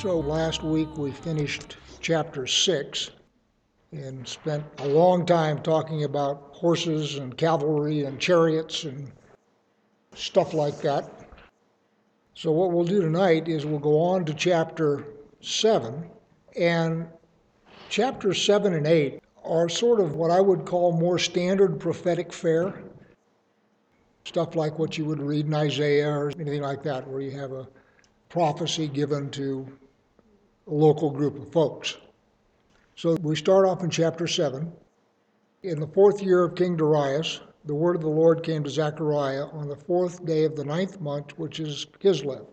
So last week we finished chapter 6 and spent a long time talking about horses and cavalry and chariots and stuff like that. So, what we'll do tonight is we'll go on to chapter 7, and chapter 7 and 8 are sort of what I would call more standard prophetic fare. Stuff like what you would read in Isaiah or anything like that, where you have a prophecy given to local group of folks. So we start off in chapter 7. In the fourth year of King Darius, the word of the Lord came to Zechariah on the fourth day of the ninth month, which is Kislev.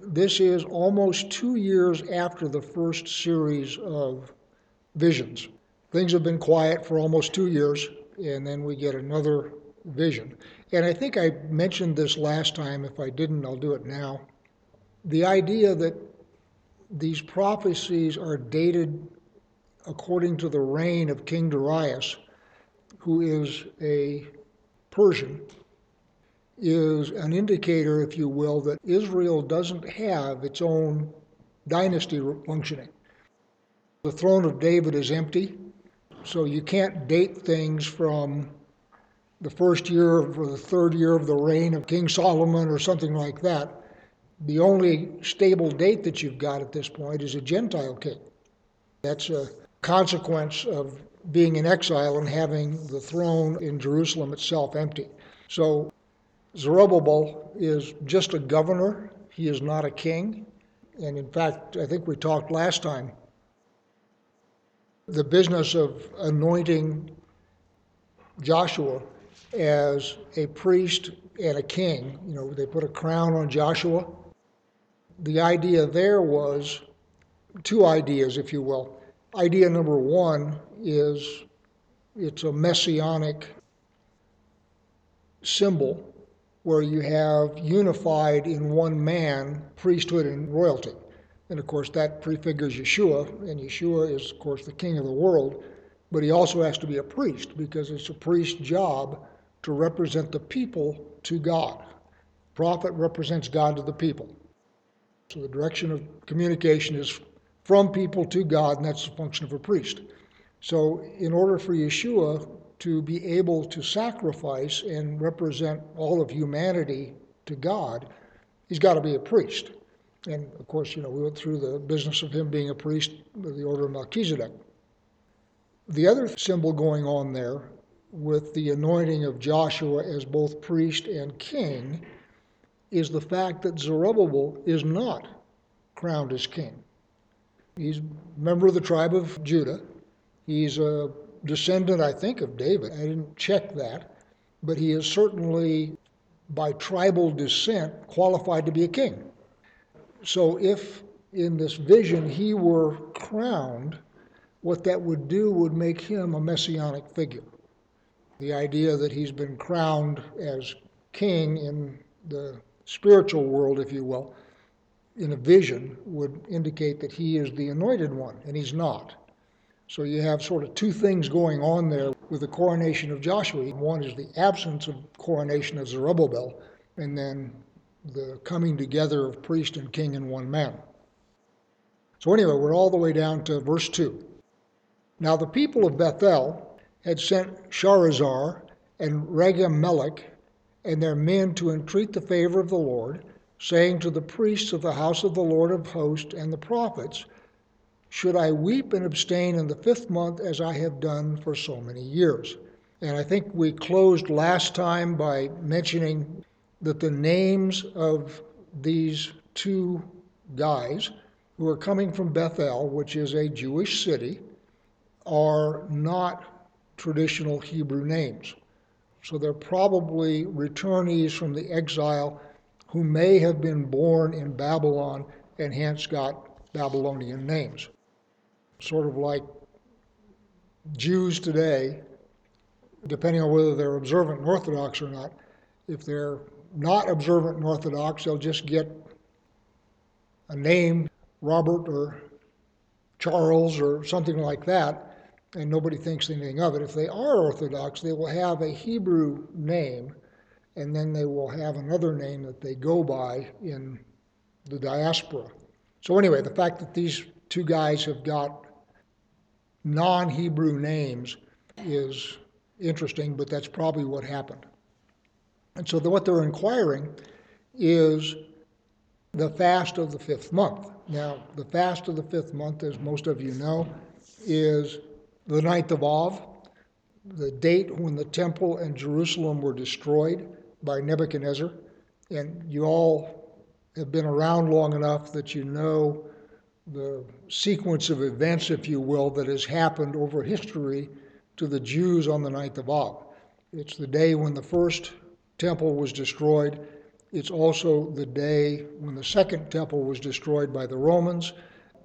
This is almost two years after the first series of visions. Things have been quiet for almost two years, and then we get another vision. And I think I mentioned this last time. If I didn't, I'll do it now. The idea that these prophecies are dated according to the reign of King Darius, who is a Persian, is an indicator, if you will, that Israel doesn't have its own dynasty functioning. The throne of David is empty, so you can't date things from the first year or the third year of the reign of King Solomon or something like that. The only stable date that you've got at this point is a Gentile king. That's a consequence of being in exile and having the throne in Jerusalem itself empty. So Zerubbabel is just a governor, he is not a king. And in fact, I think we talked last time. The business of anointing Joshua as a priest and a king, you know, they put a crown on Joshua. The idea there was two ideas, if you will. Idea number one is it's a messianic symbol where you have unified in one man priesthood and royalty. And of course, that prefigures Yeshua, and Yeshua is, of course, the king of the world, but he also has to be a priest because it's a priest's job to represent the people to God. Prophet represents God to the people. So the direction of communication is from people to God, and that's the function of a priest. So, in order for Yeshua to be able to sacrifice and represent all of humanity to God, he's got to be a priest. And of course, you know, we went through the business of him being a priest with the order of Melchizedek. The other symbol going on there with the anointing of Joshua as both priest and king is the fact that Zerubbabel is not crowned as king. He's a member of the tribe of Judah. He's a descendant, I think, of David. I didn't check that, but he is certainly, by tribal descent, qualified to be a king. So if in this vision he were crowned, what that would do would make him a messianic figure. The idea that he's been crowned as king in the spiritual world, if you will, in a vision would indicate that he is the anointed one, and he's not. So you have sort of two things going on there with the coronation of Joshua. One is the absence of coronation of Zerubbabel, and then the coming together of priest and king in one man. So, anyway, we're all the way down to verse 2. Now, the people of Bethel had sent Sharezer and Regem Melech and their men to entreat the favor of the Lord saying to the priests of the house of the Lord of hosts and the prophets, Should I weep and abstain in the fifth month as I have done for so many years? And I think we closed last time by mentioning that the names of these two guys who are coming from Bethel, which is a Jewish city, are not traditional Hebrew names. So they're probably returnees from the exile who may have been born in Babylon and hence got Babylonian names. Sort of like Jews today, depending on whether they're observant and Orthodox or not, if they're not observant and Orthodox, they'll just get a name, Robert or Charles or something like that, and nobody thinks anything of it. If they are Orthodox, they will have a Hebrew name and then they will have another name that they go by in the diaspora. So, anyway, the fact that these two guys have got non Hebrew names is interesting, but that's probably what happened. And so, the, what they're inquiring is the fast of the fifth month. Now, the fast of the fifth month, as most of you know, is the ninth of Av, the date when the temple and Jerusalem were destroyed by Nebuchadnezzar. And you all have been around long enough that you know the sequence of events, if you will, that has happened over history to the Jews on the ninth of Av. It's the day when the first temple was destroyed. It's also the day when the second temple was destroyed by the Romans.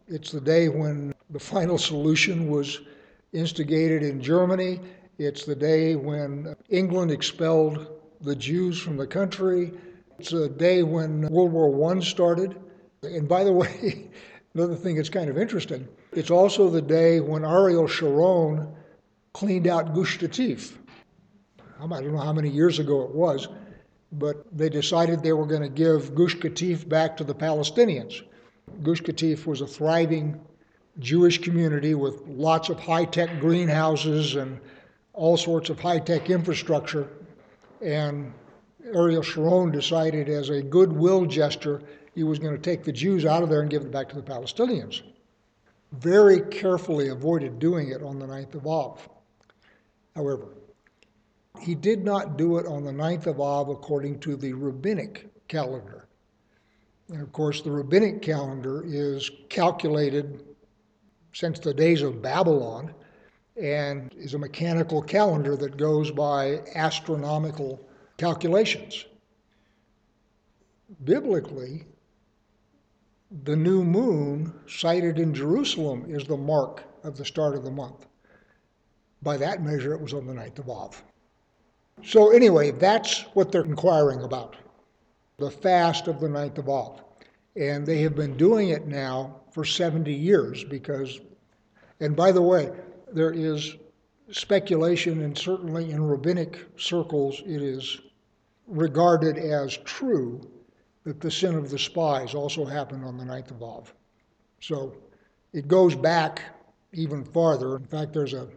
It's the day when the final solution was instigated in Germany. It's the day when England expelled the Jews from the country. It's the day when World War I started. And by the way, another thing that's kind of interesting, it's also the day when Ariel Sharon cleaned out Gush Katif. I don't know how many years ago it was, but they decided they were going to give Gush Katif back to the Palestinians. Gush Katif was a thriving Jewish community with lots of high tech greenhouses and all sorts of high tech infrastructure. And Ariel Sharon decided, as a goodwill gesture, he was going to take the Jews out of there and give it back to the Palestinians. Very carefully avoided doing it on the 9th of Av. However, he did not do it on the 9th of Av according to the rabbinic calendar. And of course, the rabbinic calendar is calculated since the days of Babylon and is a mechanical calendar that goes by astronomical calculations. Biblically, the new moon sighted in Jerusalem is the mark of the start of the month. By that measure, it was on the ninth of Av. So, anyway, that's what they're inquiring about the fast of the ninth of Av. And they have been doing it now for 70 years because, and by the way, there is speculation, and certainly in rabbinic circles, it is regarded as true that the sin of the spies also happened on the 9th of Av. So it goes back even farther. In fact, there's a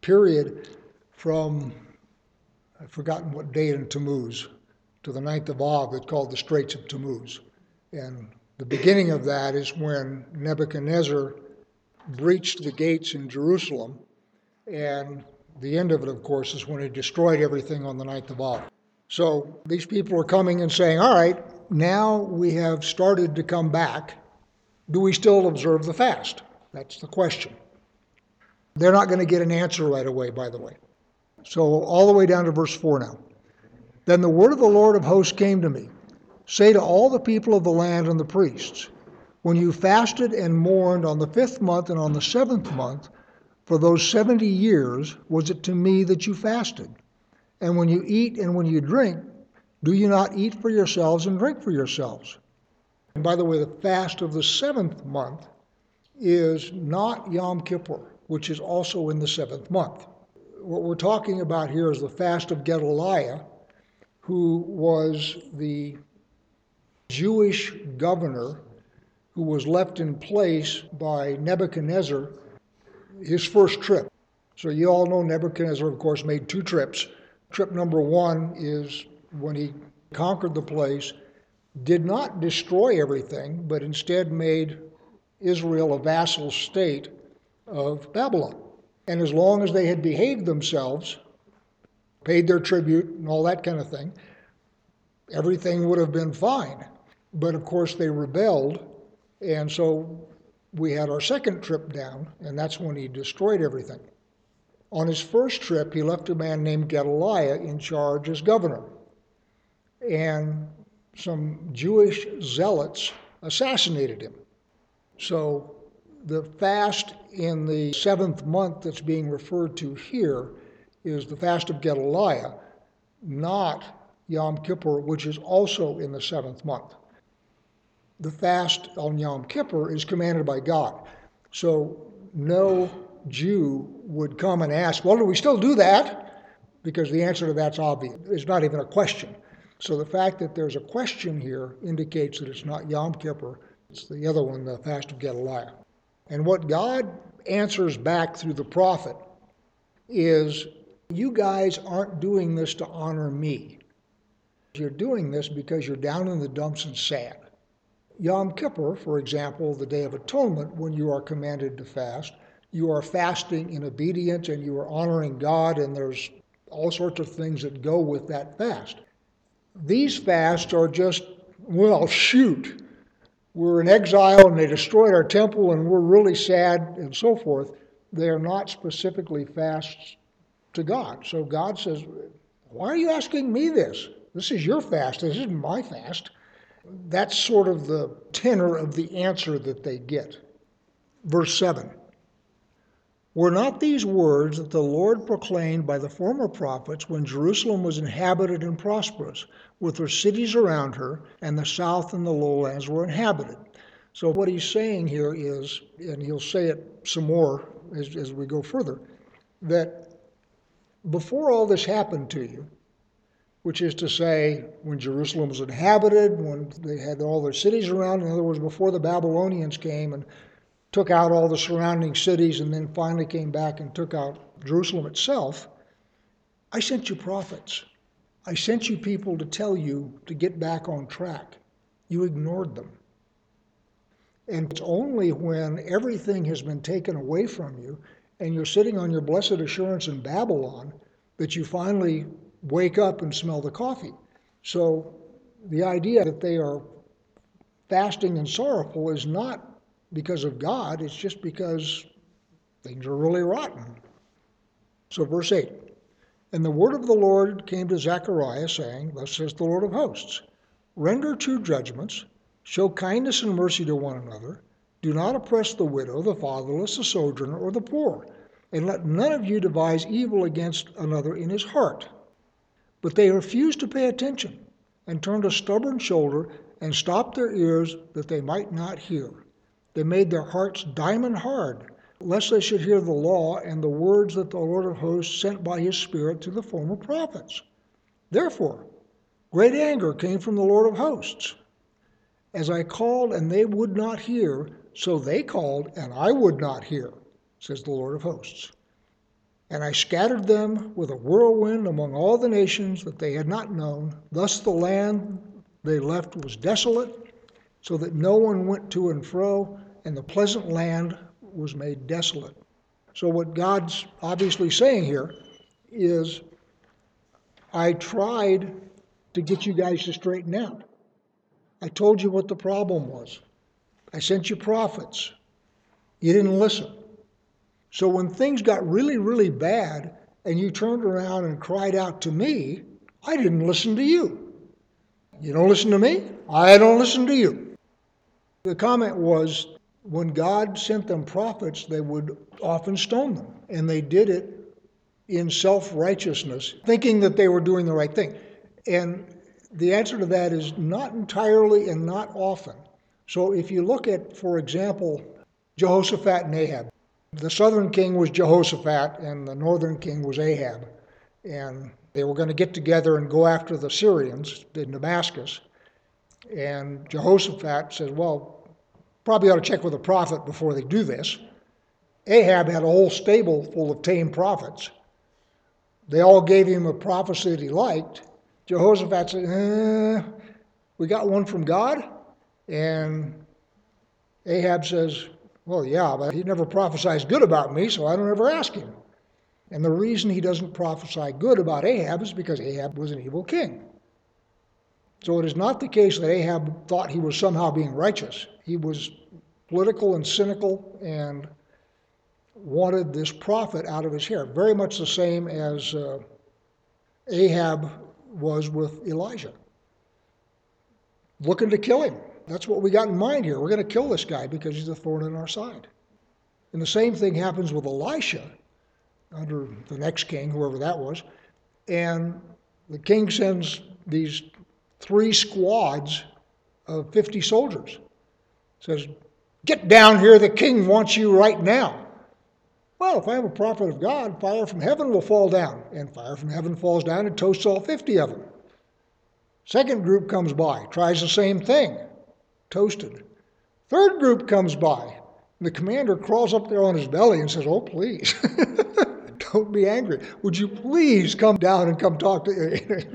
period from, I've forgotten what date in Tammuz, to the 9th of Av that's called the Straits of Tammuz. And the beginning of that is when Nebuchadnezzar breached the gates in Jerusalem, and the end of it, of course, is when he destroyed everything on the 9th of Av. So these people are coming and saying, all right, now we have started to come back. Do we still observe the fast? That's the question. They're not going to get an answer right away, by the way. So, all the way down to verse 4 now. Then the word of the Lord of hosts came to me Say to all the people of the land and the priests, when you fasted and mourned on the fifth month and on the seventh month, for those seventy years was it to me that you fasted. And when you eat and when you drink, do you not eat for yourselves and drink for yourselves? And by the way, the fast of the seventh month is not Yom Kippur, which is also in the seventh month. What we're talking about here is the fast of Gedaliah, who was the Jewish governor who was left in place by Nebuchadnezzar his first trip. So you all know Nebuchadnezzar, of course, made two trips. Trip number one is when he conquered the place, did not destroy everything, but instead made Israel a vassal state of Babylon. And as long as they had behaved themselves, paid their tribute, and all that kind of thing, everything would have been fine. But of course, they rebelled, and so we had our second trip down, and that's when he destroyed everything. On his first trip, he left a man named Gedaliah in charge as governor. And some Jewish zealots assassinated him. So the fast in the seventh month that's being referred to here is the fast of Gedaliah, not Yom Kippur, which is also in the seventh month the fast on Yom Kippur is commanded by God. So no Jew would come and ask, well, do we still do that? Because the answer to that's obvious. It's not even a question. So the fact that there's a question here indicates that it's not Yom Kippur, It's the other one, the fast of Gedaliah. And what God answers back through the prophet is you guys aren't doing this to honor me. You're doing this because you're down in the dumps and sad. Yom Kippur, for example, the Day of Atonement, when you are commanded to fast, you are fasting in obedience and you are honoring God, and there's all sorts of things that go with that fast. These fasts are just, well, shoot. We're in exile and they destroyed our temple and we're really sad and so forth. They are not specifically fasts to God. So God says, Why are you asking me this? This is your fast. This isn't my fast. That's sort of the tenor of the answer that they get. Verse 7 Were not these words that the Lord proclaimed by the former prophets when Jerusalem was inhabited and prosperous, with her cities around her, and the south and the lowlands were inhabited? So, what he's saying here is, and he'll say it some more as, as we go further, that before all this happened to you, which is to say, when Jerusalem was inhabited, when they had all their cities around, in other words, before the Babylonians came and took out all the surrounding cities and then finally came back and took out Jerusalem itself, I sent you prophets. I sent you people to tell you to get back on track. You ignored them. And it's only when everything has been taken away from you and you're sitting on your blessed assurance in Babylon that you finally wake up and smell the coffee. So the idea that they are fasting and sorrowful is not because of God, it's just because things are really rotten. So, verse 8 And the word of the Lord came to Zechariah, saying, Thus says the Lord of hosts, Render true judgments, show kindness and mercy to one another, do not oppress the widow, the fatherless, the sojourner, or the poor, and let none of you devise evil against another in his heart. But they refused to pay attention and turned a stubborn shoulder and stopped their ears that they might not hear. They made their hearts diamond hard, lest they should hear the law and the words that the Lord of hosts sent by his Spirit to the former prophets. Therefore, great anger came from the Lord of hosts. As I called and they would not hear, so they called and I would not hear, says the Lord of hosts. And I scattered them with a whirlwind among all the nations that they had not known. Thus the land they left was desolate, so that no one went to and fro, and the pleasant land was made desolate. So, what God's obviously saying here is, I tried to get you guys to straighten out. I told you what the problem was. I sent you prophets. You didn't listen. So when things got really, really bad and you turned around and cried out to me, I didn't listen to you. You don't listen to me, I don't listen to you. The comment was when God sent them prophets, they would often stone them. And they did it in self righteousness, thinking that they were doing the right thing. And the answer to that is not entirely and not often. So if you look at, for example, Jehoshaphat and Ahab, the southern king was Jehoshaphat, and the northern king was Ahab. And they were going to get together and go after the Syrians in Damascus. And Jehoshaphat says, Well, probably ought to check with a prophet before they do this. Ahab had a whole stable full of tame prophets. They all gave him a prophecy that he liked. Jehoshaphat said, eh, We got one from God. And Ahab says, well, yeah, but he never prophesies good about me, so I don't ever ask him. And the reason he doesn't prophesy good about Ahab is because Ahab was an evil king. So it is not the case that Ahab thought he was somehow being righteous. He was political and cynical and wanted this prophet out of his hair, very much the same as uh, Ahab was with Elijah, looking to kill him. That's what we got in mind here. We're going to kill this guy because he's a thorn in our side. And the same thing happens with Elisha under the next king, whoever that was. And the king sends these three squads of 50 soldiers. Says, Get down here, the king wants you right now. Well, if I am a prophet of God, fire from heaven will fall down. And fire from heaven falls down and toasts all 50 of them. Second group comes by, tries the same thing toasted. Third group comes by. And The commander crawls up there on his belly and says, Oh, please, don't be angry. Would you please come down and come talk to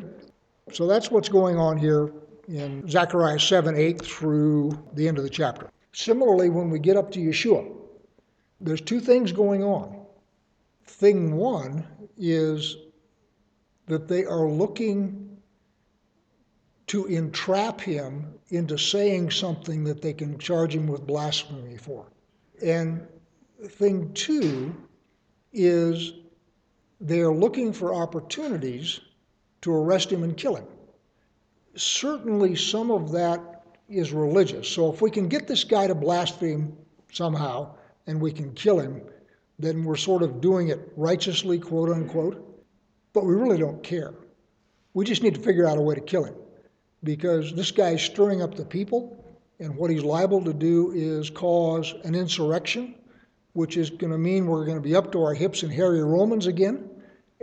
so that's what's going on here in Zechariah 7 8 through the end of the chapter. Similarly, when we get up to Yeshua, there's two things going on. Thing one is that they are looking to entrap him into saying something that they can charge him with blasphemy for. And thing two is they're looking for opportunities to arrest him and kill him. Certainly, some of that is religious. So, if we can get this guy to blaspheme somehow and we can kill him, then we're sort of doing it righteously, quote unquote. But we really don't care. We just need to figure out a way to kill him because this guy's stirring up the people, and what he's liable to do is cause an insurrection, which is going to mean we're going to be up to our hips in hairy Romans again,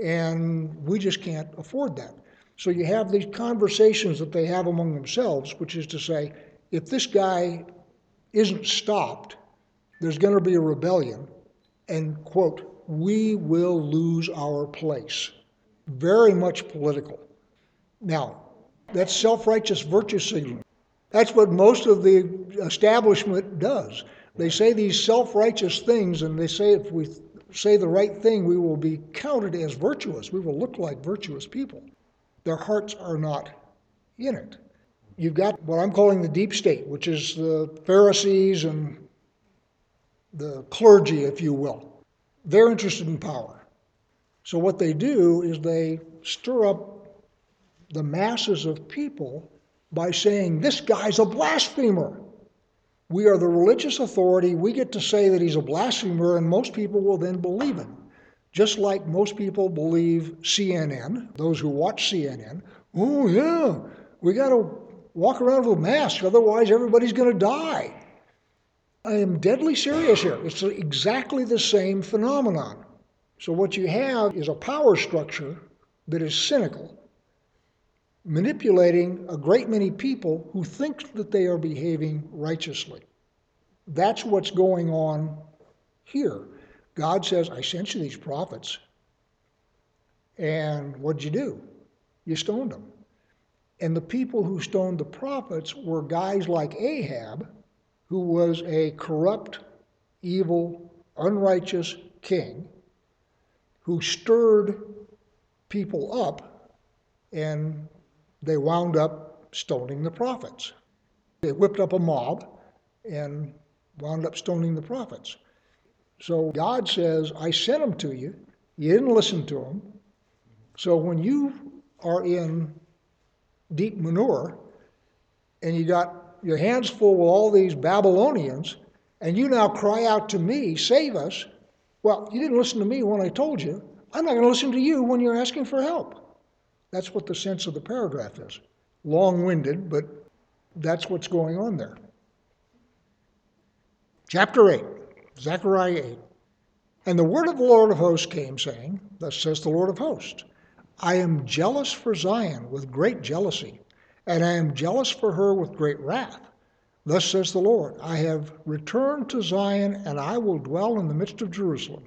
and we just can't afford that. So you have these conversations that they have among themselves, which is to say, if this guy isn't stopped, there's going to be a rebellion, and, quote, we will lose our place. Very much political. Now, that's self righteous virtue signaling. That's what most of the establishment does. They say these self righteous things, and they say if we say the right thing, we will be counted as virtuous. We will look like virtuous people. Their hearts are not in it. You've got what I'm calling the deep state, which is the Pharisees and the clergy, if you will. They're interested in power. So what they do is they stir up the masses of people by saying, This guy's a blasphemer. We are the religious authority. We get to say that he's a blasphemer, and most people will then believe him. Just like most people believe CNN, those who watch CNN, oh, yeah, we got to walk around with a mask, otherwise, everybody's going to die. I am deadly serious here. It's exactly the same phenomenon. So, what you have is a power structure that is cynical manipulating a great many people who think that they are behaving righteously. That's what's going on here. God says, I sent you these prophets. And what'd you do? You stoned them. And the people who stoned the prophets were guys like Ahab, who was a corrupt, evil, unrighteous king who stirred people up and they wound up stoning the prophets. They whipped up a mob and wound up stoning the prophets. So God says, I sent them to you. You didn't listen to them. So when you are in deep manure and you got your hands full with all these Babylonians, and you now cry out to me, save us, well, you didn't listen to me when I told you. I'm not going to listen to you when you're asking for help. That's what the sense of the paragraph is. Long winded, but that's what's going on there. Chapter 8, Zechariah 8. And the word of the Lord of hosts came, saying, Thus says the Lord of hosts, I am jealous for Zion with great jealousy, and I am jealous for her with great wrath. Thus says the Lord, I have returned to Zion, and I will dwell in the midst of Jerusalem.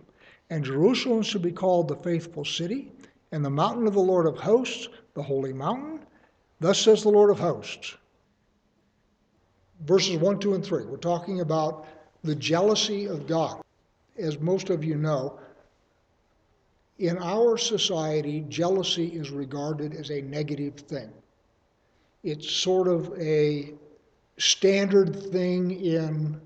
And Jerusalem shall be called the faithful city, and the mountain of the Lord of hosts, the holy mountain. Thus says the Lord of hosts. Verses 1, 2, and 3. We're talking about the jealousy of God. As most of you know, in our society, jealousy is regarded as a negative thing. It's sort of a standard thing in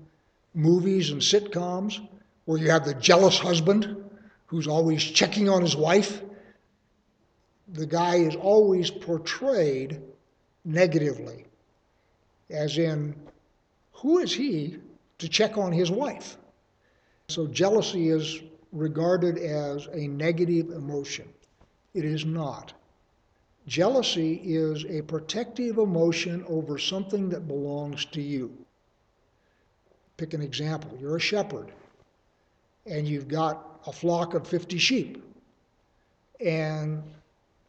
movies and sitcoms where you have the jealous husband who's always checking on his wife the guy is always portrayed negatively, as in, who is he to check on his wife? So jealousy is regarded as a negative emotion. It is not. Jealousy is a protective emotion over something that belongs to you. Pick an example. You're a shepherd, and you've got a flock of 50 sheep. And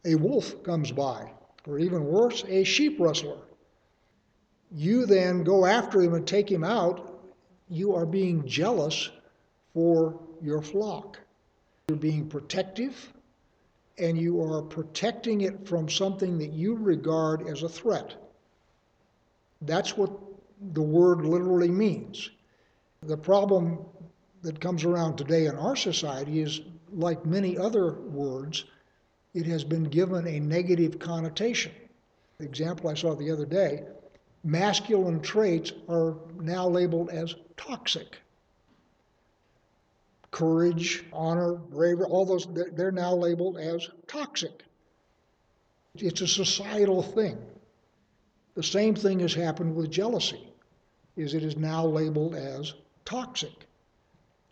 a wolf comes by, or even worse, a sheep rustler. you then go after him and take him out, you are being jealous for your flock. You're being protective, and you are protecting it from something that you regard as a threat. That's what the word literally means. The problem that comes around today in our society is like many other words, it has been given a negative connotation. The example I saw the other day masculine traits are now labeled as toxic. Courage, honor, bravery, all those, they're now labeled as toxic. It's a societal thing. The same thing has happened with jealousy, is it is now labeled as toxic.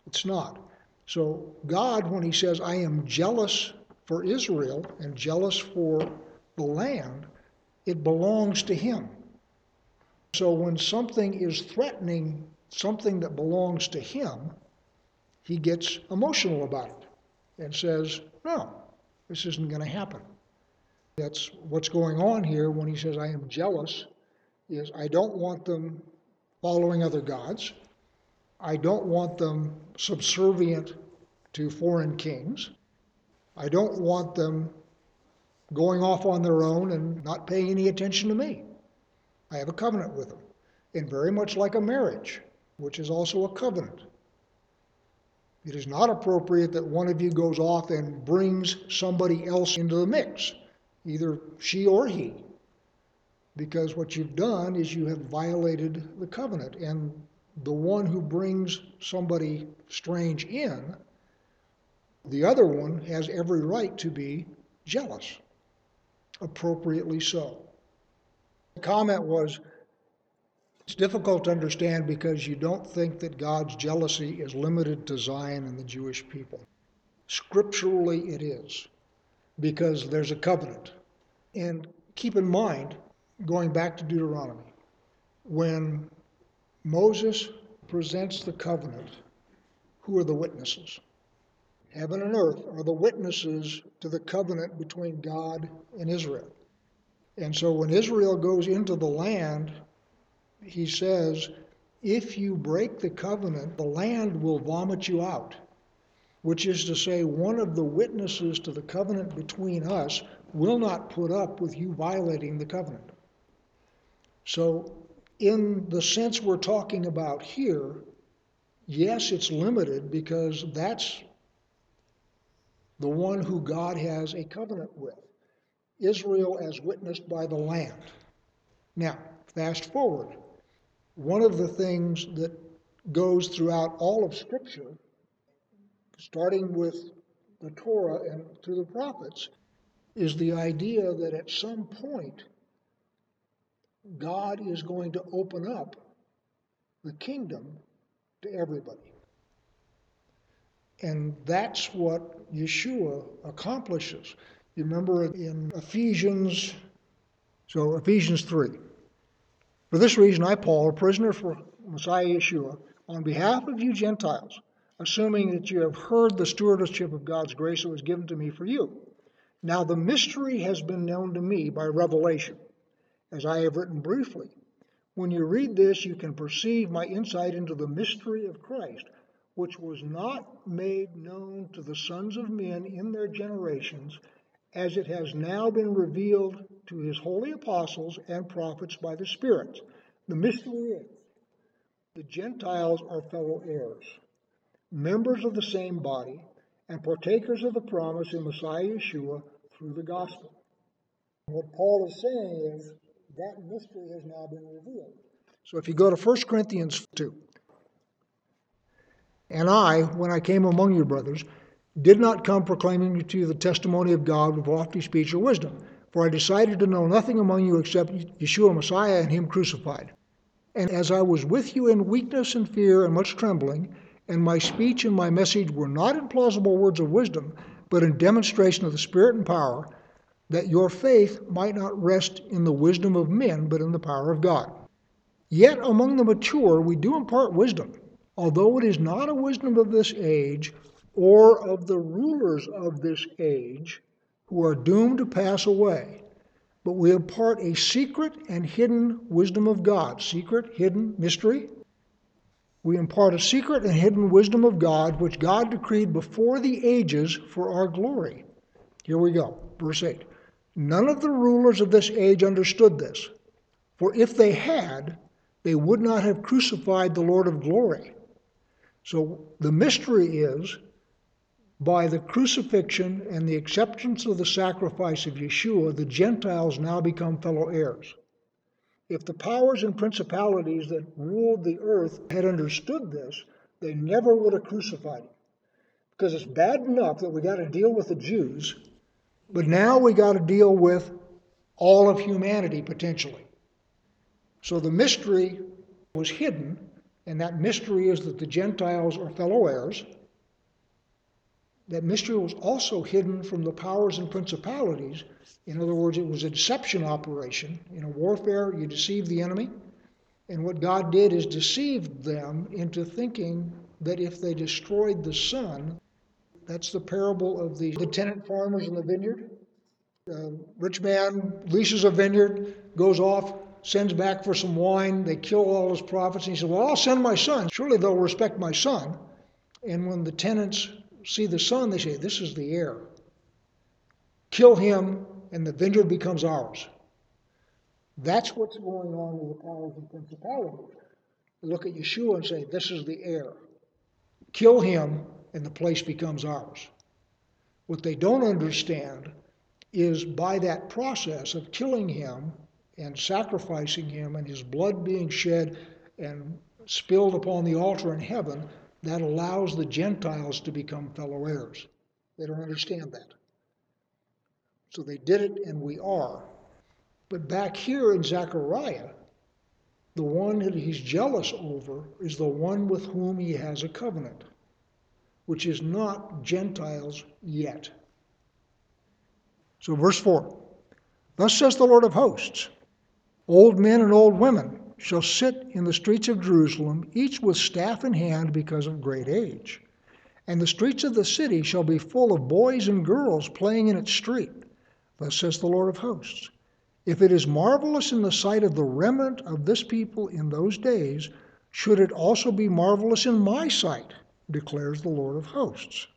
It's not. So God, when he says, I am jealous for Israel and jealous for the land, it belongs to him. So when something is threatening something that belongs to him, he gets emotional about it and says, No, this isn't going to happen. That's what's going on here when he says, I am jealous, is I don't want them following other gods. I don't want them subservient to foreign kings. I don't want them going off on their own and not paying any attention to me. I have a covenant with them. And very much like a marriage, which is also a covenant. It is not appropriate that one of you goes off and brings somebody else into the mix, either she or he, because what you've done is you have violated the covenant. And the one who brings somebody strange in, the other one has every right to be jealous, appropriately so. The comment was it's difficult to understand because you don't think that God's jealousy is limited to Zion and the Jewish people. Scripturally, it is because there's a covenant. And keep in mind, going back to Deuteronomy, when Moses presents the covenant, who are the witnesses? Heaven and earth are the witnesses to the covenant between God and Israel. And so when Israel goes into the land, he says, if you break the covenant, the land will vomit you out. Which is to say, one of the witnesses to the covenant between us will not put up with you violating the covenant. So, in the sense we're talking about here, yes, it's limited because that's the one who God has a covenant with. Israel as witnessed by the land. Now, fast forward. One of the things that goes throughout all of Scripture, starting with the Torah and through the prophets, is the idea that at some point God is going to open up the kingdom to everybody. And that's what Yeshua accomplishes. You remember in Ephesians, so Ephesians 3. For this reason, I, Paul, a prisoner for Messiah Yeshua, on behalf of you Gentiles, assuming that you have heard the stewardship of God's grace that was given to me for you. Now the mystery has been known to me by revelation, as I have written briefly. When you read this, you can perceive my insight into the mystery of Christ, which was not made known to the sons of men in their generations as it has now been revealed to his holy apostles and prophets by the Spirit. The mystery is the Gentiles are fellow heirs, members of the same body, and partakers of the promise in Messiah Yeshua through the gospel. What Paul is saying is that mystery has now been revealed. So if you go to 1 Corinthians 2, and I, when I came among you, brothers, did not come proclaiming to you the testimony of God with lofty speech or wisdom, for I decided to know nothing among you except Yeshua Messiah and Him crucified. And as I was with you in weakness and fear and much trembling, and my speech and my message were not in plausible words of wisdom, but in demonstration of the Spirit and power, that your faith might not rest in the wisdom of men, but in the power of God. Yet among the mature we do impart wisdom, although it is not a wisdom of this age or of the rulers of this age who are doomed to pass away. but we impart a secret and hidden wisdom of God. Secret, hidden, mystery. We impart a secret and hidden wisdom of God, which God decreed before the ages for our glory. Here we go, verse 8. None of the rulers of this age understood this, for if they had, they would not have crucified the Lord of glory. So the mystery is by the crucifixion and the acceptance of the sacrifice of Yeshua, the Gentiles now become fellow heirs. If the powers and principalities that ruled the earth had understood this, they never would have crucified him. Because it's bad enough that we got to deal with the Jews, but now we got to deal with all of humanity potentially. So the mystery was hidden, and that mystery is that the Gentiles are fellow heirs. That mystery was also hidden from the powers and principalities. In other words, it was a deception operation. In a warfare, you deceive the enemy. And what God did is deceived them into thinking that if they destroyed the son, that's the parable of the, the tenant farmers in the vineyard. Rich man leases a vineyard, goes off, sends back for some wine. They kill all his prophets. And he says, Well, I'll send my son. Surely they'll respect my son. And when the tenants see the son, they say, This is the heir. Kill him, and the vineyard becomes ours. That's what's going on with the powers and principalities. Look at Yeshua and say, This is the heir. Kill him, and the place becomes ours. What they don't understand is by that process of killing him and sacrificing him and his blood being shed and spilled upon the altar in heaven, that allows the Gentiles to become fellow heirs. They don't understand that. So they did it, and we are. But back here in Zechariah, the one that he's jealous over is the one with whom he has a covenant, which is not Gentiles yet. So, verse 4 Thus says the Lord of hosts Old men and old women shall sit in the streets of Jerusalem, each with staff in hand because of great age. And the streets of the city shall be full of boys and girls playing in its street. Thus says the Lord of hosts. If it is marvelous in the sight of the remnant of this people in those days, should it also be marvelous in my sight, declares the Lord of hosts.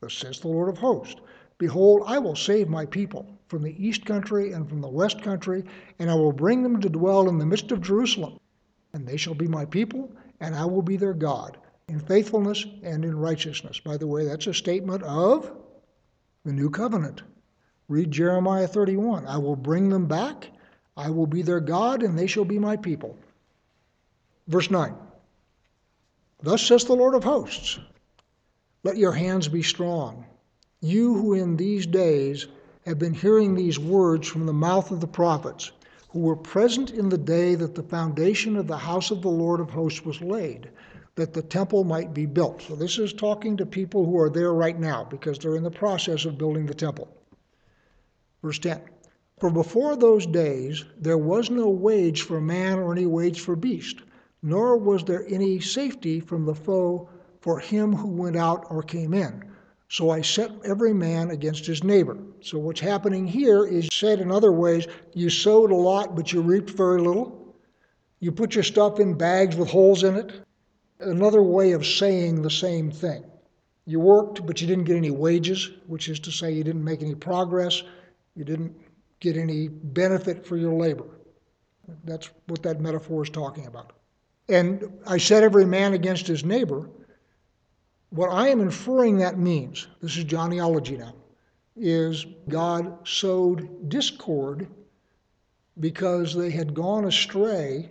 Thus says the Lord of hosts. Behold, I will save my people from the east country and from the west country, and I will bring them to dwell in the midst of Jerusalem. And they shall be my people, and I will be their God, in faithfulness and in righteousness. By the way, that's a statement of the new covenant. Read Jeremiah 31. I will bring them back, I will be their God, and they shall be my people. Verse 9 Thus says the Lord of hosts Let your hands be strong you who in these days have been hearing these words from the mouth of the prophets, who were present in the day that the foundation of the house of the Lord of hosts was laid, that the temple might be built. So this is talking to people who are there right now because they're in the process of building the temple. Verse 10 For before those days there was no wage for man or any wage for beast, nor was there any safety from the foe for him who went out or came in so I set every man against his neighbor. So what's happening here is said in other ways you sowed a lot, but you reaped very little. You put your stuff in bags with holes in it. Another way of saying the same thing. You worked, but you didn't get any wages, which is to say you didn't make any progress. You didn't get any benefit for your labor. That's what that metaphor is talking about. And I set every man against his neighbor. What I am inferring that means, this is Johnnyology now, is God sowed discord because they had gone astray.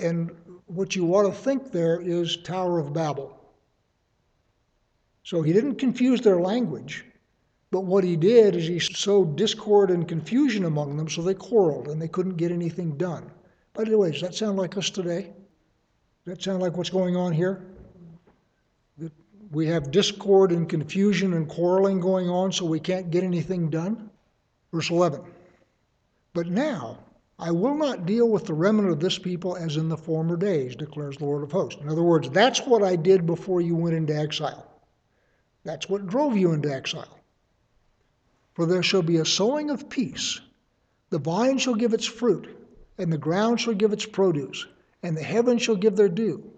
And what you ought to think there is Tower of Babel. So he didn't confuse their language, but what he did is he sowed discord and confusion among them so they quarreled and they couldn't get anything done. By the way, does that sound like us today? Does that sound like what's going on here? We have discord and confusion and quarreling going on, so we can't get anything done. Verse 11. But now I will not deal with the remnant of this people as in the former days, declares the Lord of hosts. In other words, that's what I did before you went into exile. That's what drove you into exile. For there shall be a sowing of peace The vine shall give its fruit, and the ground shall give its produce, and the heavens shall give their due.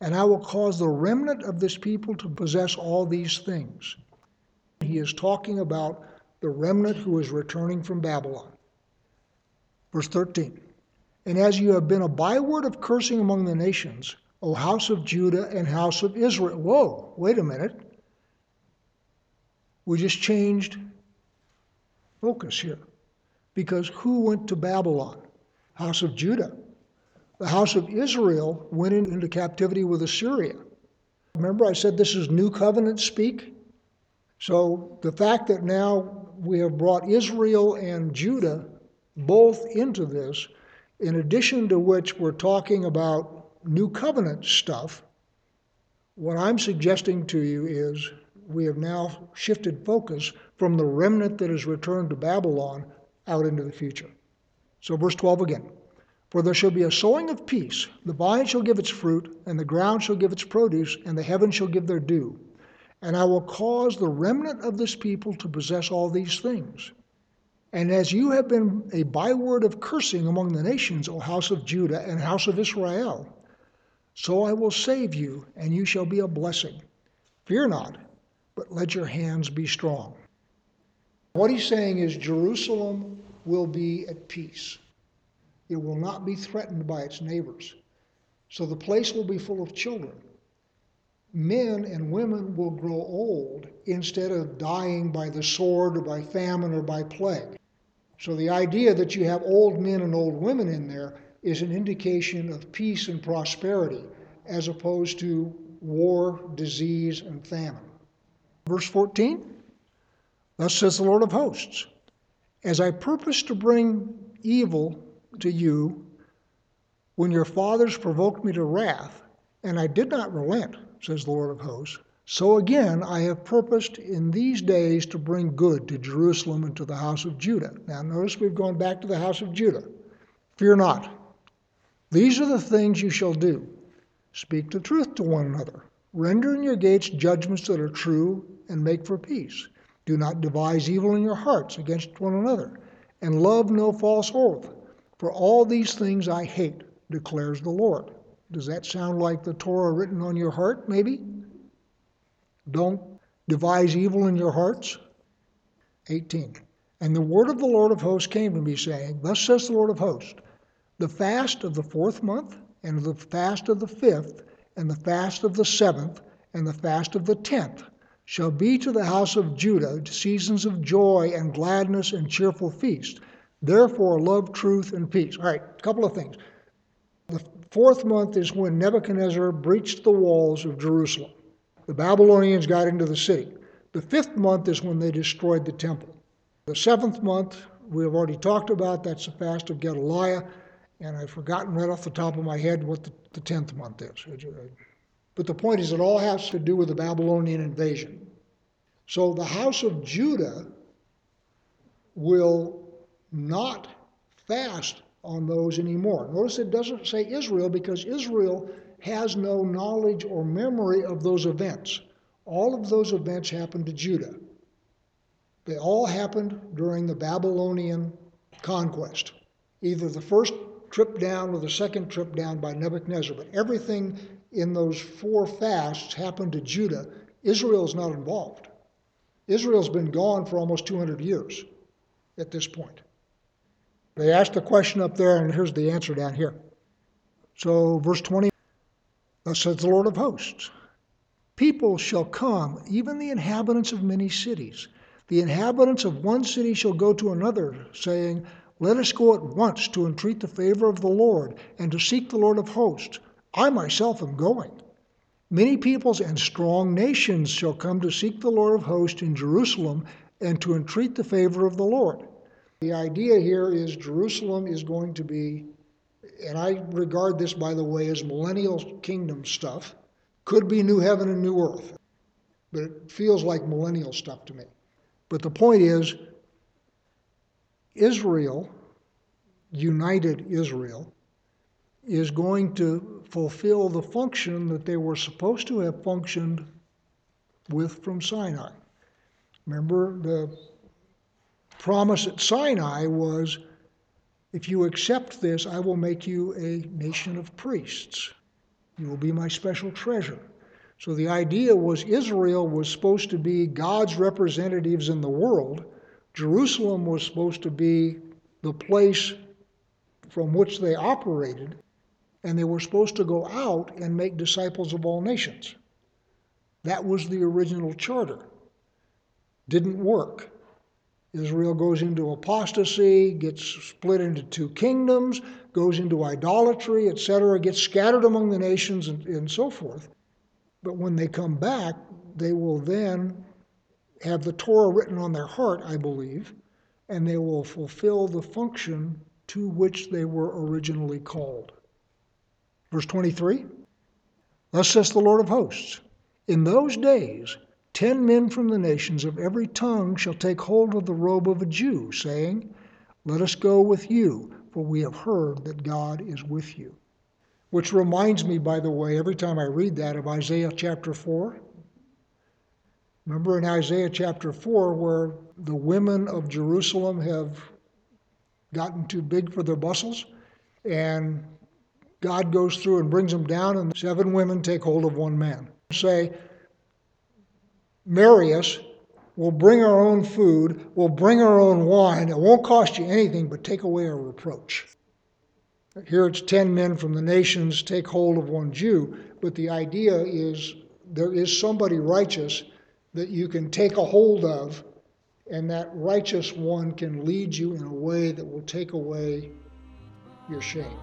And I will cause the remnant of this people to possess all these things. He is talking about the remnant who is returning from Babylon. Verse 13 And as you have been a byword of cursing among the nations, O house of Judah and house of Israel. Whoa, wait a minute. We just changed focus here. Because who went to Babylon? House of Judah. The house of Israel went into captivity with Assyria. Remember, I said this is new covenant speak? So the fact that now we have brought Israel and Judah both into this, in addition to which we're talking about new covenant stuff, what I'm suggesting to you is we have now shifted focus from the remnant that is returned to Babylon out into the future. So, verse 12 again. For there shall be a sowing of peace. The vine shall give its fruit, and the ground shall give its produce, and the heavens shall give their dew. And I will cause the remnant of this people to possess all these things. And as you have been a byword of cursing among the nations, O house of Judah and house of Israel, so I will save you, and you shall be a blessing. Fear not, but let your hands be strong. What he's saying is Jerusalem will be at peace. It will not be threatened by its neighbors. So the place will be full of children. Men and women will grow old instead of dying by the sword or by famine or by plague. So the idea that you have old men and old women in there is an indication of peace and prosperity as opposed to war, disease, and famine. Verse 14 Thus says the Lord of hosts As I purpose to bring evil to you when your fathers provoked me to wrath, and I did not relent, says the Lord of hosts, so again I have purposed in these days to bring good to Jerusalem and to the house of Judah. Now notice we've gone back to the house of Judah. Fear not. These are the things you shall do. Speak the truth to one another. Render in your gates judgments that are true and make for peace. Do not devise evil in your hearts against one another, and love no false oath. For all these things I hate, declares the Lord. Does that sound like the Torah written on your heart, maybe? Don't devise evil in your hearts. 18. And the word of the Lord of hosts came to me, saying, Thus says the Lord of hosts, the fast of the fourth month, and the fast of the fifth, and the fast of the seventh, and the fast of the tenth shall be to the house of Judah seasons of joy and gladness and cheerful feast. Therefore, love truth and peace. All right, a couple of things. The fourth month is when Nebuchadnezzar breached the walls of Jerusalem. The Babylonians got into the city. The fifth month is when they destroyed the temple. The seventh month, we have already talked about, that's the fast of Gedaliah, and I've forgotten right off the top of my head what the, the tenth month is. But the point is, it all has to do with the Babylonian invasion. So the house of Judah will not fast on those anymore. Notice it doesn't say Israel because Israel has no knowledge or memory of those events. All of those events happened to Judah. They all happened during the Babylonian conquest, either the first trip down or the second trip down by Nebuchadnezzar. But everything in those four fasts happened to Judah. Israel is not involved. Israel's been gone for almost 200 years at this point. They asked the question up there, and here's the answer down here. So, verse 20, thus says the Lord of hosts People shall come, even the inhabitants of many cities. The inhabitants of one city shall go to another, saying, Let us go at once to entreat the favor of the Lord, and to seek the Lord of hosts. I myself am going. Many peoples and strong nations shall come to seek the Lord of hosts in Jerusalem and to entreat the favor of the Lord. The idea here is Jerusalem is going to be, and I regard this, by the way, as millennial kingdom stuff, could be new heaven and new earth, but it feels like millennial stuff to me. But the point is, Israel, united Israel, is going to fulfill the function that they were supposed to have functioned with from Sinai. Remember, the promise at Sinai was If you accept this, I will make you a nation of priests. You will be my special treasure. So the idea was Israel was supposed to be God's representatives in the world. Jerusalem was supposed to be the place from which they operated, and they were supposed to go out and make disciples of all nations. That was the original charter. Didn't work. Israel goes into apostasy, gets split into two kingdoms, goes into idolatry, etc., gets scattered among the nations, and, and so forth. But when they come back, they will then have the Torah written on their heart, I believe, and they will fulfill the function to which they were originally called. Verse 23 Thus says the Lord of hosts In those days, ten men from the nations of every tongue shall take hold of the robe of a Jew, saying, Let us go with you, for we have heard that God is with you. Which reminds me, by the way, every time I read that of Isaiah chapter 4. Remember in Isaiah chapter 4, where the women of Jerusalem have gotten too big for their bustles, and God goes through and brings them down, and seven women take hold of one man. Say, marry us. We'll bring our own food. We'll bring our own wine. It won't cost you anything but take away our reproach. Here it's 10 men from the nations take hold of one Jew, but the idea is there is somebody righteous that you can take a hold of, and that righteous one can lead you in a way that will take away your shame.